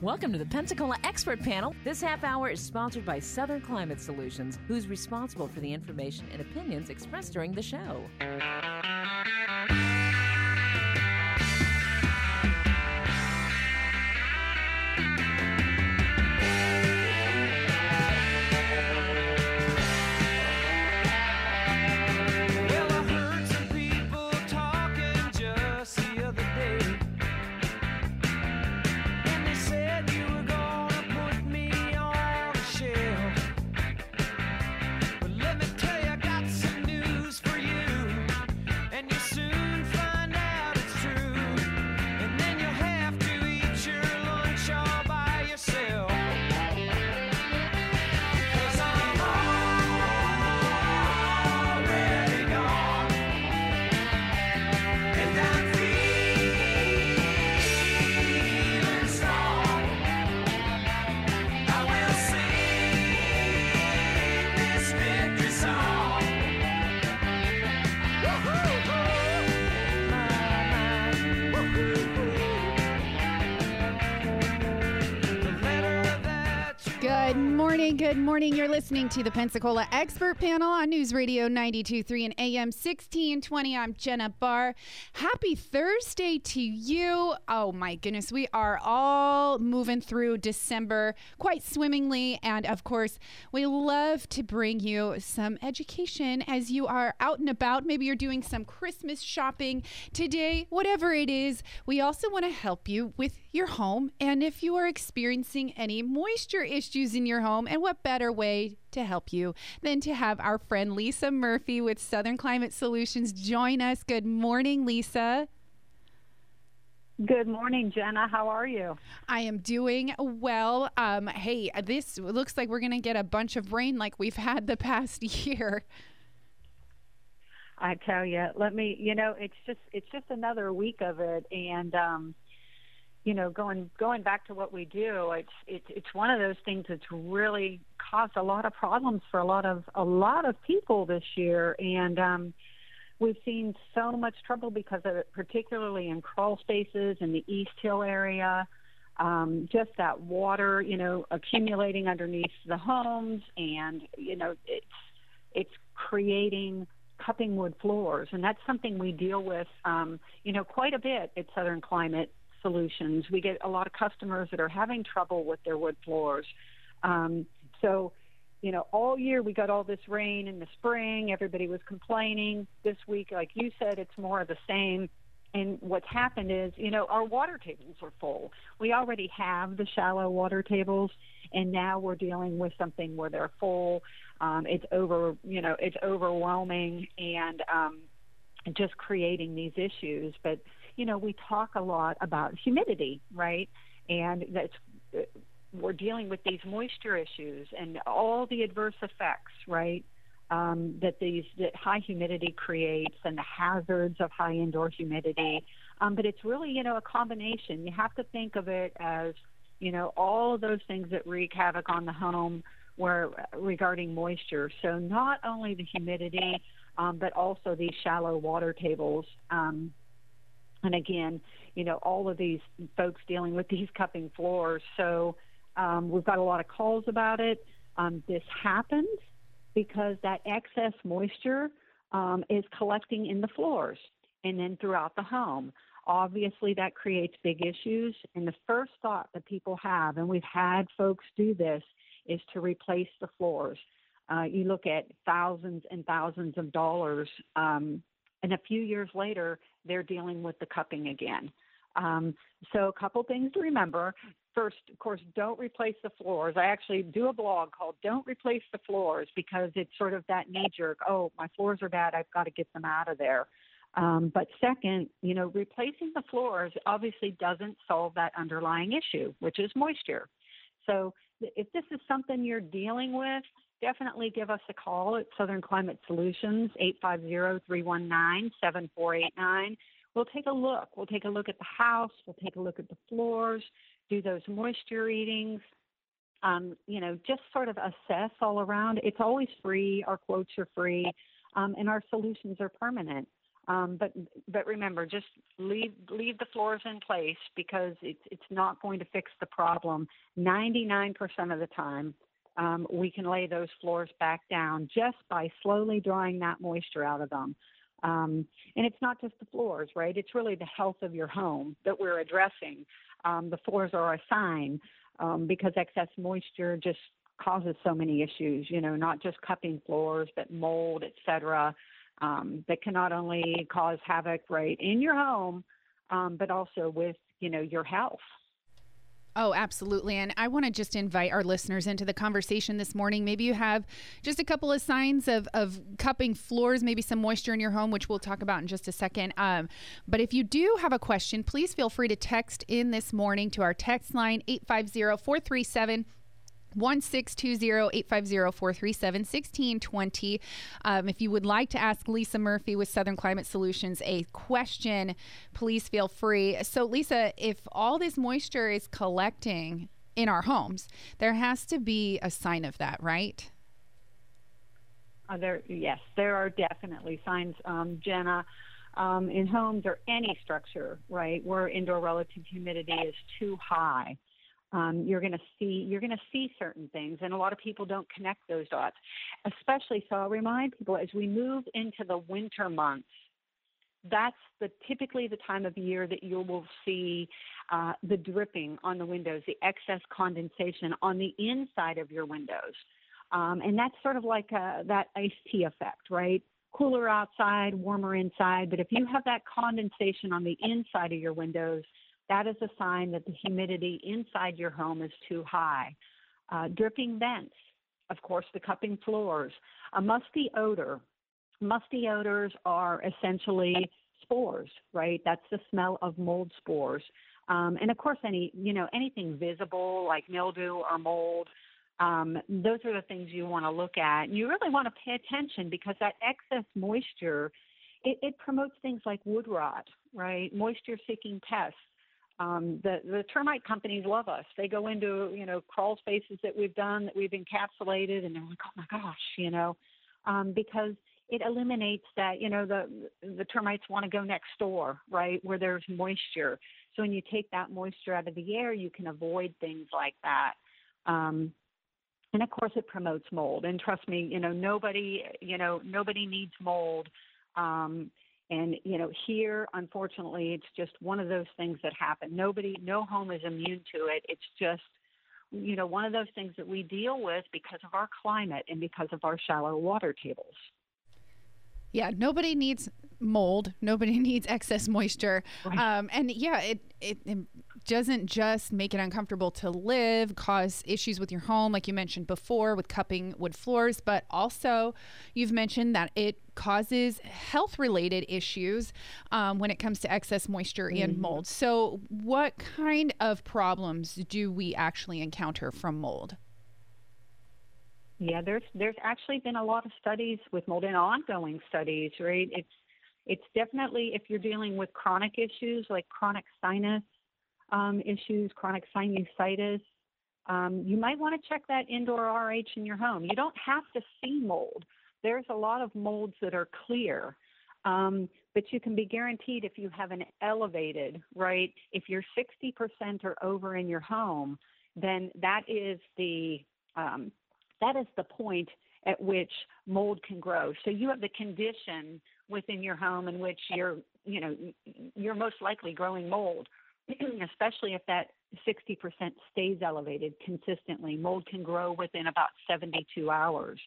Welcome to the Pensacola Expert Panel. This half hour is sponsored by Southern Climate Solutions, who's responsible for the information and opinions expressed during the show. Morning. You're listening to the Pensacola Expert Panel on News Radio 92.3 and AM 1620. I'm Jenna Barr. Happy Thursday to you. Oh my goodness. We are all moving through December quite swimmingly. And of course, we love to bring you some education as you are out and about. Maybe you're doing some Christmas shopping today, whatever it is. We also want to help you with your home and if you are experiencing any moisture issues in your home. And what better way to help you than to have our friend Lisa Murphy with Southern Climate Solutions join us? Good morning, Lisa. Good morning, Jenna. How are you? I am doing well. Um, hey, this looks like we're going to get a bunch of rain like we've had the past year. I tell you, let me. You know, it's just it's just another week of it, and um, you know, going going back to what we do, it's it's it's one of those things that's really caused a lot of problems for a lot of a lot of people this year, and um, we've seen so much trouble because of it, particularly in crawl spaces in the East Hill area. Um, just that water, you know, accumulating underneath the homes, and you know, it's it's creating cupping wood floors, and that's something we deal with, um, you know, quite a bit at Southern Climate Solutions. We get a lot of customers that are having trouble with their wood floors. Um, so, you know, all year we got all this rain in the spring. Everybody was complaining. This week, like you said, it's more of the same. And what's happened is, you know, our water tables are full. We already have the shallow water tables, and now we're dealing with something where they're full. Um, it's over, you know, it's overwhelming and um, just creating these issues. But you know, we talk a lot about humidity, right? And that's uh, we're dealing with these moisture issues and all the adverse effects, right? Um, that these that high humidity creates and the hazards of high indoor humidity. Um, but it's really you know a combination. You have to think of it as you know all of those things that wreak havoc on the home where regarding moisture. So not only the humidity, um, but also these shallow water tables. Um, and again, you know, all of these folks dealing with these cupping floors. So um, we've got a lot of calls about it. Um, this happens because that excess moisture um, is collecting in the floors and then throughout the home. Obviously, that creates big issues. And the first thought that people have, and we've had folks do this, is to replace the floors. Uh, you look at thousands and thousands of dollars, um, and a few years later, they're dealing with the cupping again. Um, so, a couple things to remember. First, of course, don't replace the floors. I actually do a blog called Don't Replace the Floors because it's sort of that knee jerk, oh, my floors are bad, I've got to get them out of there. Um, but second, you know, replacing the floors obviously doesn't solve that underlying issue, which is moisture. So, if this is something you're dealing with, definitely give us a call at Southern Climate Solutions, 850-319-7489. We'll take a look. We'll take a look at the house. We'll take a look at the floors, do those moisture readings, um, you know, just sort of assess all around. It's always free. Our quotes are free, um, and our solutions are permanent. Um, but but remember, just leave leave the floors in place because it's it's not going to fix the problem. 99% of the time, um, we can lay those floors back down just by slowly drawing that moisture out of them. Um, and it's not just the floors, right? It's really the health of your home that we're addressing. Um, the floors are a sign um, because excess moisture just causes so many issues. You know, not just cupping floors, but mold, et cetera um, that can not only cause havoc right in your home, um, but also with you know your health. Oh, absolutely. And I want to just invite our listeners into the conversation this morning. Maybe you have just a couple of signs of, of cupping floors, maybe some moisture in your home, which we'll talk about in just a second. Um, but if you do have a question, please feel free to text in this morning to our text line 850 437 1-620-850-437-1620. Um, if you would like to ask Lisa Murphy with Southern Climate Solutions a question, please feel free. So, Lisa, if all this moisture is collecting in our homes, there has to be a sign of that, right? Uh, there, yes, there are definitely signs, um, Jenna. Um, in homes or any structure, right, where indoor relative humidity is too high, um, you're going to see you're going to see certain things and a lot of people don't connect those dots especially so i'll remind people as we move into the winter months that's the typically the time of year that you will see uh, the dripping on the windows the excess condensation on the inside of your windows. Um, and that's sort of like a, that iced tea effect right? Cooler outside warmer inside but if you have that condensation on the inside of your windows that is a sign that the humidity inside your home is too high. Uh, dripping vents, of course, the cupping floors, a musty odor. Musty odors are essentially spores, right? That's the smell of mold spores. Um, and of course, any you know anything visible like mildew or mold, um, those are the things you want to look at. And you really want to pay attention because that excess moisture, it, it promotes things like wood rot, right? Moisture-seeking pests um, the the termite companies love us. They go into you know crawl spaces that we've done that we've encapsulated, and they're like, oh my gosh, you know, um, because it eliminates that. You know, the the termites want to go next door, right, where there's moisture. So when you take that moisture out of the air, you can avoid things like that. Um, and of course, it promotes mold. And trust me, you know, nobody, you know, nobody needs mold. Um, and you know, here, unfortunately, it's just one of those things that happen. Nobody, no home is immune to it. It's just, you know, one of those things that we deal with because of our climate and because of our shallow water tables. Yeah, nobody needs mold. Nobody needs excess moisture. Right. Um, and yeah, it, it, it doesn't just make it uncomfortable to live, cause issues with your home, like you mentioned before, with cupping wood floors, but also you've mentioned that it causes health related issues um, when it comes to excess moisture mm-hmm. and mold. So, what kind of problems do we actually encounter from mold? Yeah, there's there's actually been a lot of studies with mold and ongoing studies, right? It's it's definitely if you're dealing with chronic issues like chronic sinus um, issues, chronic sinusitis, um, you might want to check that indoor RH in your home. You don't have to see mold. There's a lot of molds that are clear, um, but you can be guaranteed if you have an elevated, right? If you're 60% or over in your home, then that is the um, that is the point at which mold can grow. So you have the condition within your home in which you're, you know, you're most likely growing mold, especially if that 60% stays elevated consistently. Mold can grow within about 72 hours.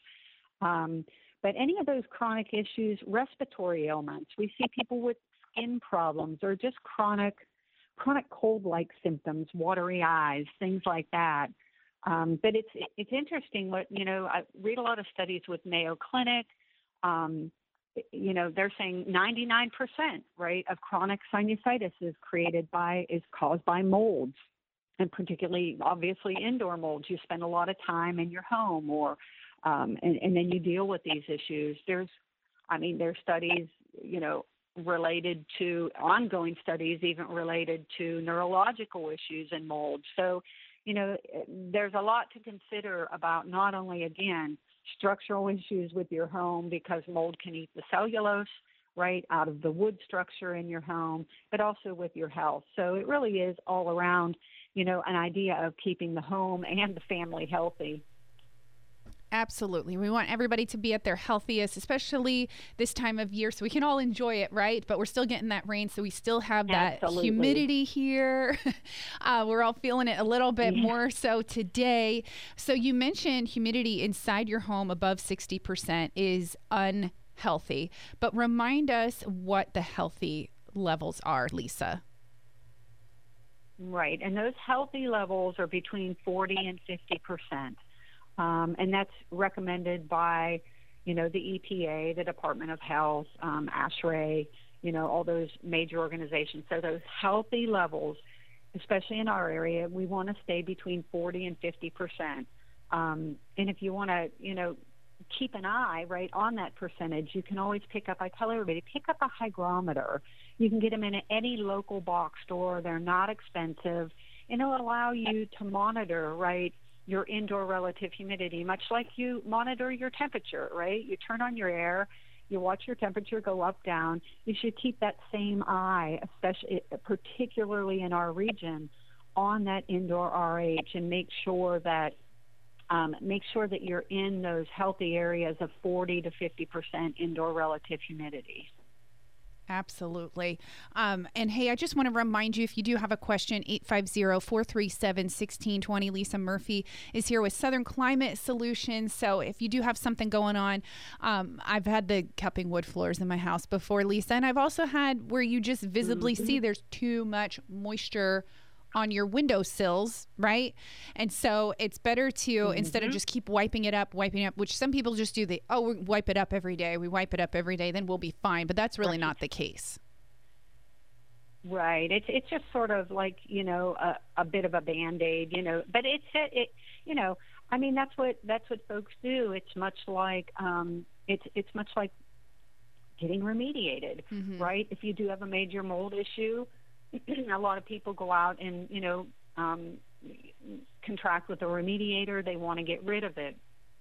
Um, but any of those chronic issues, respiratory ailments, we see people with skin problems or just chronic chronic cold-like symptoms, watery eyes, things like that. Um, but it's it's interesting what you know. I read a lot of studies with Mayo Clinic. Um, you know, they're saying 99% right of chronic sinusitis is created by is caused by molds, and particularly obviously indoor molds. You spend a lot of time in your home, or um, and, and then you deal with these issues. There's, I mean, there's studies, you know, related to ongoing studies, even related to neurological issues and mold. So you know, there's a lot to consider about not only, again, structural issues with your home because mold can eat the cellulose right, out of the wood structure in your home, but also with your health. So it really is all around, you know, an idea of keeping the home and the family healthy. Absolutely. We want everybody to be at their healthiest, especially this time of year, so we can all enjoy it, right? But we're still getting that rain, so we still have that Absolutely. humidity here. uh, we're all feeling it a little bit Yeah. more so today. So you mentioned humidity inside your home above 60% is unhealthy, but remind us what the healthy levels are, Lisa. Right, and those healthy levels are between 40 and 50 percent, um, and that's recommended by, you know, the EPA, the Department of Health, um, ASHRAE, you know, all those major organizations. So those healthy levels, especially in our area, we want to stay between 40 and 50 percent. Um, and if you want to, you know, keep an eye right on that percentage, you can always pick up. I tell everybody, pick up a hygrometer. You can get them in any local box store. They're not expensive, and it'll allow you to monitor right your indoor relative humidity, much like you monitor your temperature. Right, you turn on your air. You watch your temperature go up, down. You should keep that same eye, especially particularly in our region, on that indoor RH and make sure that um, make sure that you're in those healthy areas of 40 to 50 percent indoor relative humidity. Absolutely. Um, and hey, I just want to remind you if you do have a question, 850 437 1620. Lisa Murphy is here with Southern Climate Solutions. So if you do have something going on, um, I've had the cupping wood floors in my house before, Lisa. And I've also had where you just visibly see there's too much moisture on your windowsills, right? And so it's better to instead of just keep wiping it up, wiping it up, which some people just do. They oh, we wipe it up every day. We wipe it up every day, then we'll be fine. But that's really not the case. Right. It's it's just sort of like you know a, a bit of a band aid, you know. But it's it, it you know I mean that's what that's what folks do. It's much like um it's it's much like getting remediated, right? If you do have a major mold issue, a lot of people go out and you know um, contract with a remediator. They want to get rid of it,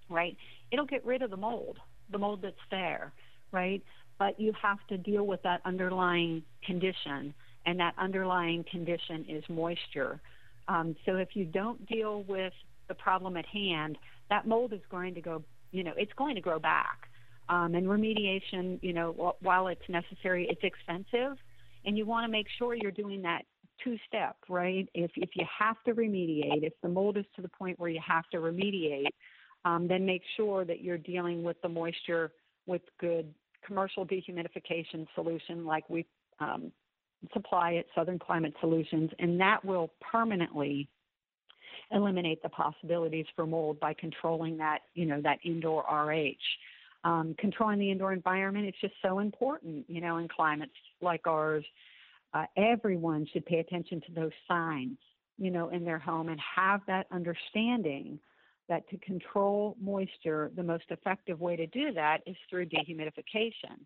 right? It'll get rid of the mold, the mold that's there, right? But you have to deal with that underlying condition, and that underlying condition is moisture. Um, so if you don't deal with the problem at hand, that mold is going to go, you know, it's going to grow back. Um, and remediation, you know, while it's necessary, it's expensive, and you want to make sure you're doing that two step, right? If if you have to remediate, if the mold is to the point where you have to remediate, um, then make sure that you're dealing with the moisture with good commercial dehumidification solution like we um, supply at Southern Climate Solutions, and that will permanently eliminate the possibilities for mold by controlling that, you know, that indoor RH. Um, controlling the indoor environment, it's just so important, you know, in climates like ours. Uh, everyone should pay attention to those signs, you know, in their home and have that understanding that to control moisture, the most effective way to do that is through dehumidification.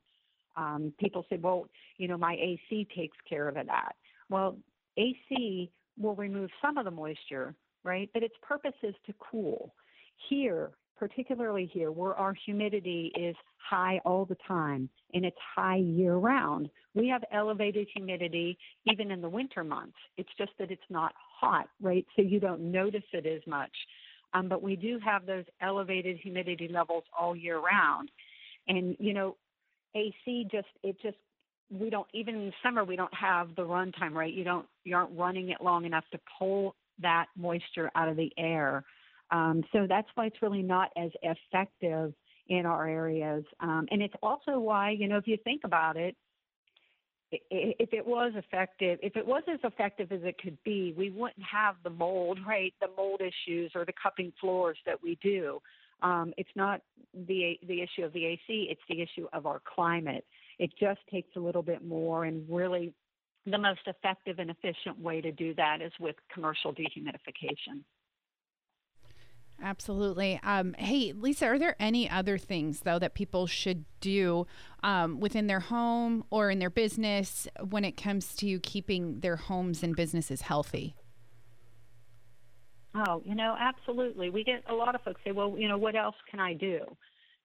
Um, people say, well, you know, my AC takes care of that. Well, AC will remove some of the moisture, right? But its purpose is to cool. Here, particularly here, where our humidity is high all the time and it's high year round, we have elevated humidity even in the winter months. It's just that it's not hot, right? So you don't notice it as much. Um, but we do have those elevated humidity levels all year round. And, you know, AC just, it just, we don't, even in the summer, we don't have the run time, right? You don't, you aren't running it long enough to pull that moisture out of the air. Um, so that's why it's really not as effective in our areas. Um, and it's also why, you know, if you think about it, if it was effective, if it was as effective as it could be, we wouldn't have the mold, right? The mold issues or the cupping floors that we do. Um, it's not the the issue of the AC; it's the issue of our climate. It just takes a little bit more, and really, the most effective and efficient way to do that is with commercial dehumidification. Absolutely. Um, hey, Lisa, are there any other things, though, that people should do um, within their home or in their business when it comes to keeping their homes and businesses healthy? Oh, you know, absolutely. We get a lot of folks say, "Well, you know, what else can I do?"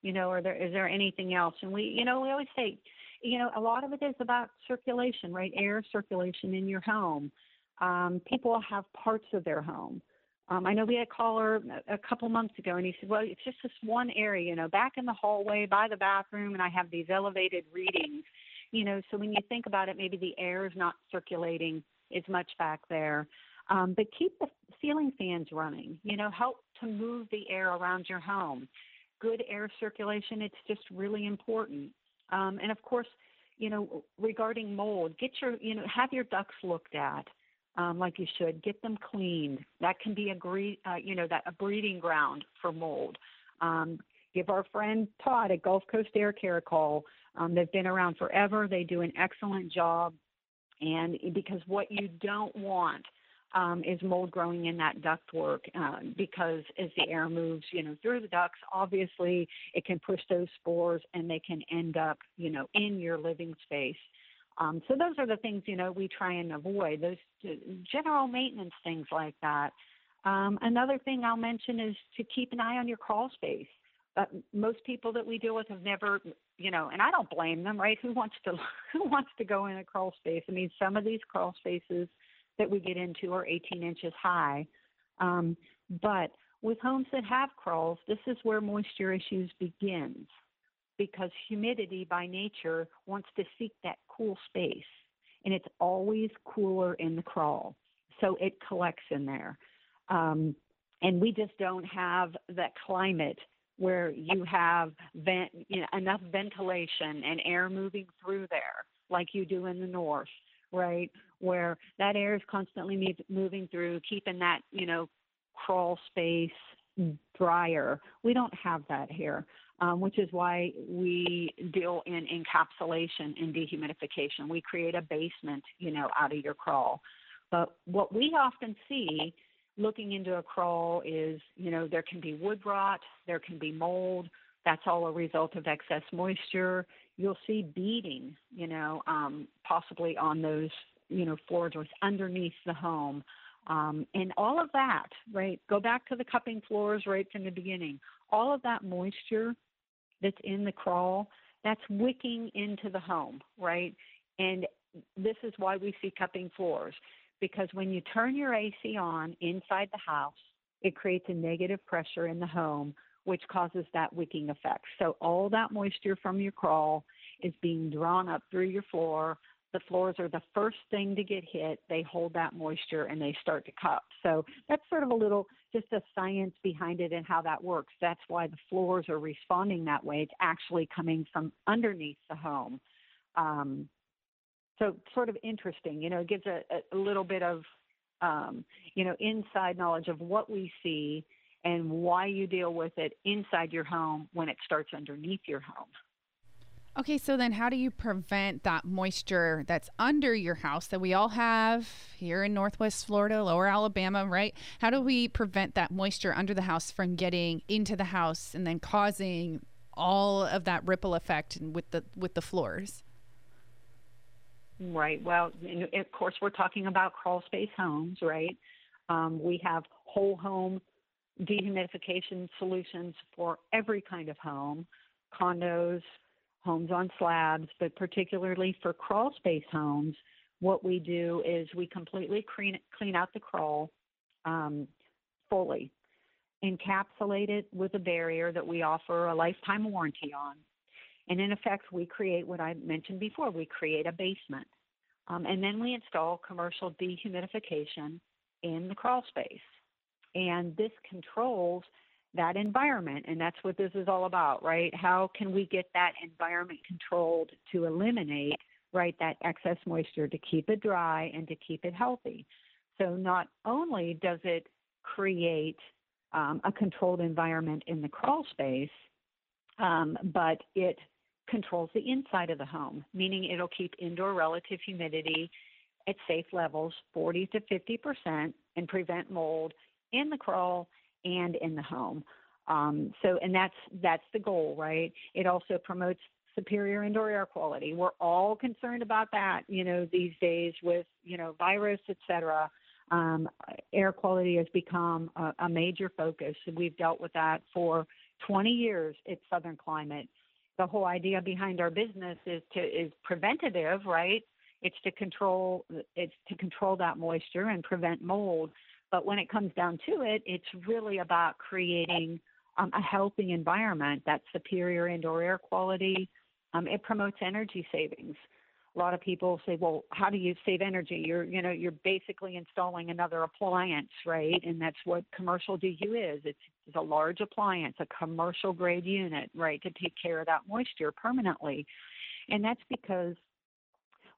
You know, or there is there anything else? And we, you know, we always say, you know, a lot of it is about circulation, right? Air circulation in your home. Um, people have parts of their home. Um, I know we had a caller a couple months ago, and he said, "Well, it's just this one area, you know, back in the hallway by the bathroom, and I have these elevated readings, you know. So when you think about it, maybe the air is not circulating as much back there. Um, but keep the ceiling fans running. You know, help to move the air around your home. Good air circulation, it's just really important. Um, and of course, you know, regarding mold, get your, you know, have your ducts looked at. Um, like you should. Get them cleaned. That can be a gre- uh, you know that a breeding ground for mold. Um, give our friend Todd at Gulf Coast Air Care a call. Um, they've been around forever. They do an excellent job. And because what you don't want um, is mold growing in that ductwork uh, because as the air moves, you know, through the ducts, obviously it can push those spores and they can end up, you know, in your living space. Um, so those are the things you know we try and avoid. Those uh, general maintenance things like that. Um, another thing I'll mention is to keep an eye on your crawl space. But most people that we deal with have never, you know, and I don't blame them, right? Who wants to who wants to go in a crawl space? I mean, some of these crawl spaces that we get into are 18 inches high. Um, but with homes that have crawls, this is where moisture issues begins because humidity by nature wants to seek that cool space and it's always cooler in the crawl. So it collects in there. Um, and we just don't have that climate where you have vent, you know, enough ventilation and air moving through there like you do in the north, right? Where that air is constantly moving through, keeping that, you know, crawl space drier. We don't have that here um, which is why we deal in encapsulation and dehumidification. We create a basement, you know, out of your crawl. But what we often see looking into a crawl is, you know, there can be wood rot, there can be mold. That's all a result of excess moisture. You'll see beading, you know, um, possibly on those, you know, floor joists underneath the home. Um, and all of that, right? Go back to the cupping floors right from the beginning. All of that moisture that's in the crawl, that's wicking into the home, right? And this is why we see cupping floors because when you turn your AC on inside the house, it creates a negative pressure in the home, which causes that wicking effect. So all that moisture from your crawl is being drawn up through your floor, the floors are the first thing to get hit. They hold that moisture and they start to cup. So that's sort of a little just a science behind it and how that works. That's why the floors are responding that way. It's actually coming from underneath the home. Um, so sort of interesting, you know, it gives a, a little bit of, um, you know, inside knowledge of what we see and why you deal with it inside your home when it starts underneath your home. Okay, so then how do you prevent that moisture that's under your house that we all have here in Northwest Florida, lower Alabama, right? How do we prevent that moisture under the house from getting into the house and then causing all of that ripple effect with the with the floors? Right. Well, of course, we're talking about crawl space homes, right? Um, we have whole home dehumidification solutions for every kind of home, condos, homes on slabs, but particularly for crawl space homes, what we do is we completely clean, clean out the crawl um, fully, encapsulate it with a barrier that we offer a lifetime warranty on. And in effect, we create what I mentioned before we create a basement. Um, and then we install commercial dehumidification in the crawl space. And this controls that environment. And that's what this is all about, right? How can we get that environment controlled to eliminate, right, that excess moisture to keep it dry and to keep it healthy? So not only does it create um, a controlled environment in the crawl space, um, but it controls the inside of the home, meaning it'll keep indoor relative humidity at safe levels, 40 to 50 percent, and prevent mold in the crawl and in the home. Um, so, and that's that's the goal, right? It also promotes superior indoor air quality. We're all concerned about that, you know, these days with you know virus, et cetera. Um, air quality has become a, a major focus. We've dealt with that for 20 years at Southern Climate, the whole idea behind our business is to is preventative, right? It's to control it's to control that moisture and prevent mold. But when it comes down to it, it's really about creating um, a healthy environment that's superior indoor air quality. Um, it promotes energy savings. A lot of people say, "Well, how do you save energy?" You're, you know, you're basically installing another appliance, right? And that's what commercial DU is. It's, it's a large appliance, a commercial grade unit, right, to take care of that moisture permanently. And that's because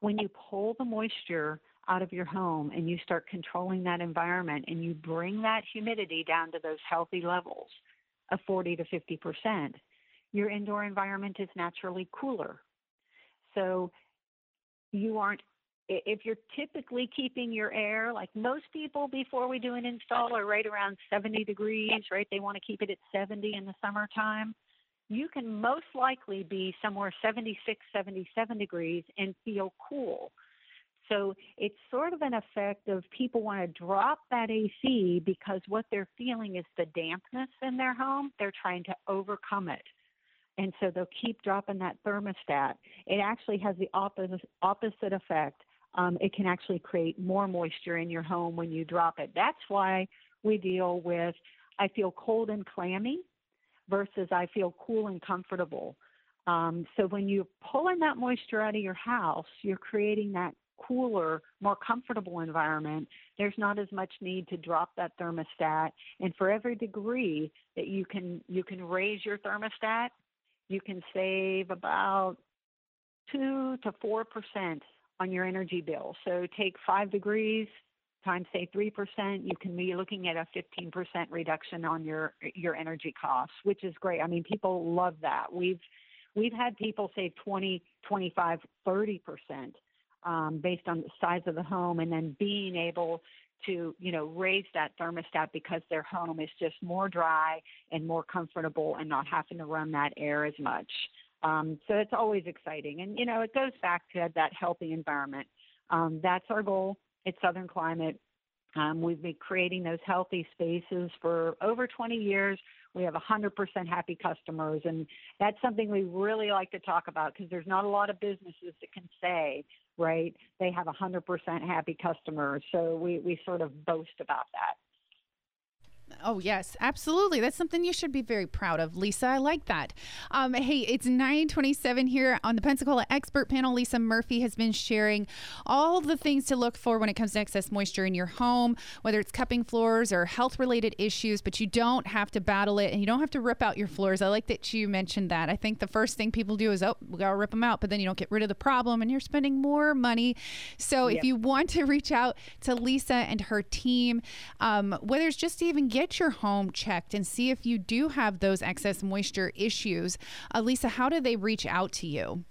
when you pull the moisture out of your home and you start controlling that environment and you bring that humidity down to those healthy levels of 40 to 50 percent, your indoor environment is naturally cooler. So you aren't if you're typically keeping your air like most people before we do an install are right around 70 degrees right? They want to keep it at 70 in the summertime. You can most likely be somewhere 76 77 degrees and feel cool so it's sort of an effect of people want to drop that AC because what they're feeling is the dampness in their home. They're trying to overcome it. And so they'll keep dropping that thermostat. It actually has the opposite, opposite effect. Um, it can actually create more moisture in your home when you drop it. That's why we deal with I feel cold and clammy versus I feel cool and comfortable. Um, so when you're pulling that moisture out of your house, you're creating that cooler, more comfortable environment, there's not as much need to drop that thermostat. And for every degree that you can you can raise your thermostat, you can save about two to four percent on your energy bill. So take five degrees times say three percent, you can be looking at a fifteen percent reduction on your your energy costs, which is great. I mean, people love that. We've we've had people save 20, 25, 30 percent um, based on the size of the home, and then being able to you know raise that thermostat because their home is just more dry and more comfortable and not having to run that air as much. Um, so it's always exciting, and you know it goes back to that healthy environment. Um, that's our goal at Southern Climate. Um, we've been creating those healthy spaces for over 20 years. We have 100% happy customers, and that's something we really like to talk about because there's not a lot of businesses that can say right? They have 100% happy customers. So we, we sort of boast about that. Oh, yes, absolutely. That's something you should be very proud of, Lisa. I like that. Um, hey, it's 927 here on the Pensacola Expert Panel. Lisa Murphy has been sharing all the things to look for when it comes to excess moisture in your home, whether it's cupping floors or health related issues, but you don't have to battle it and you don't have to rip out your floors. I like that you mentioned that. I think the first thing people do is, oh, we got to rip them out, but then you don't get rid of the problem and you're spending more money. So yep. if you want to reach out to Lisa and her team, um, whether it's just even get your home checked and see if you do have those excess moisture issues. Uh, Lisa, how do they reach out to you?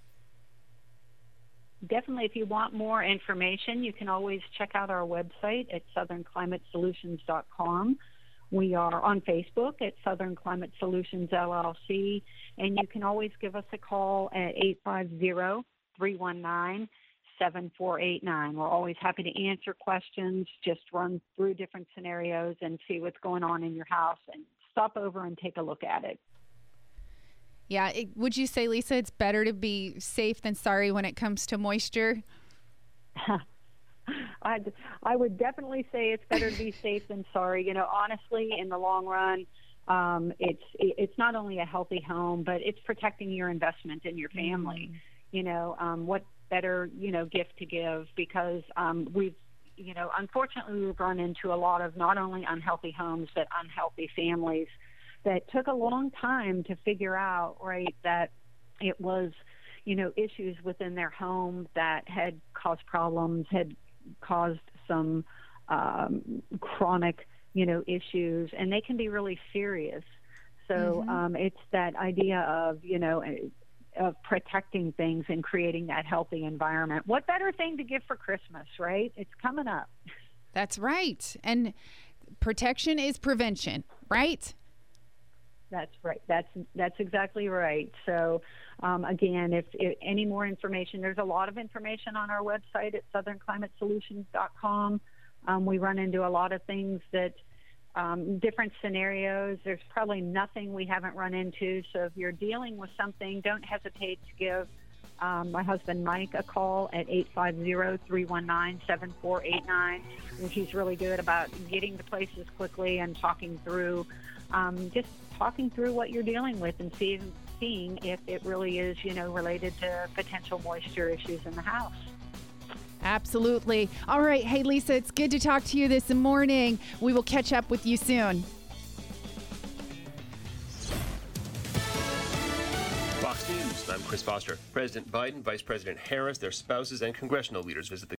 Definitely, if you want more information, you can always check out our website at southernclimatesolutions.com. We are on Facebook at Southern Climate Solutions LLC, and you can always give us a call at 850 319 7489. We're always happy to answer questions, just run through different scenarios and see what's going on in your house and stop over and take a look at it. Yeah. It, would you say, Lisa, it's better to be safe than sorry when it comes to moisture? I'd, I would definitely say it's better to be safe than sorry. You know, honestly, in the long run, um, it's it's not only a healthy home, but it's protecting your investment and your family. Mm. You know, um, what better, you know, gift to give because um, we've, you know, unfortunately we've run into a lot of not only unhealthy homes but unhealthy families that took a long time to figure out, right, that it was, you know, issues within their home that had caused problems, had caused some um, chronic, you know, issues, and they can be really serious. So mm-hmm. um, it's that idea of, you know, of protecting things and creating that healthy environment. What better thing to give for Christmas, right? It's coming up. That's right. And protection is prevention, right? That's right. That's that's exactly right. So, um, again, if, if, any more information, there's a lot of information on our website at southernclimatesolutions.com. Um, we run into a lot of things that um, different scenarios. There's probably nothing we haven't run into. So if you're dealing with something, don't hesitate to give um, my husband Mike a call at 850-319-7489. He's really good about getting to places quickly and talking through, um, just talking through what you're dealing with and seeing seeing if it really is, you know, related to potential moisture issues in the house. Absolutely. All right. Hey, Lisa, it's good to talk to you this morning. We will catch up with you soon. Fox News. I'm Chris Foster. President Biden, Vice President Harris, their spouses, and congressional leaders visit the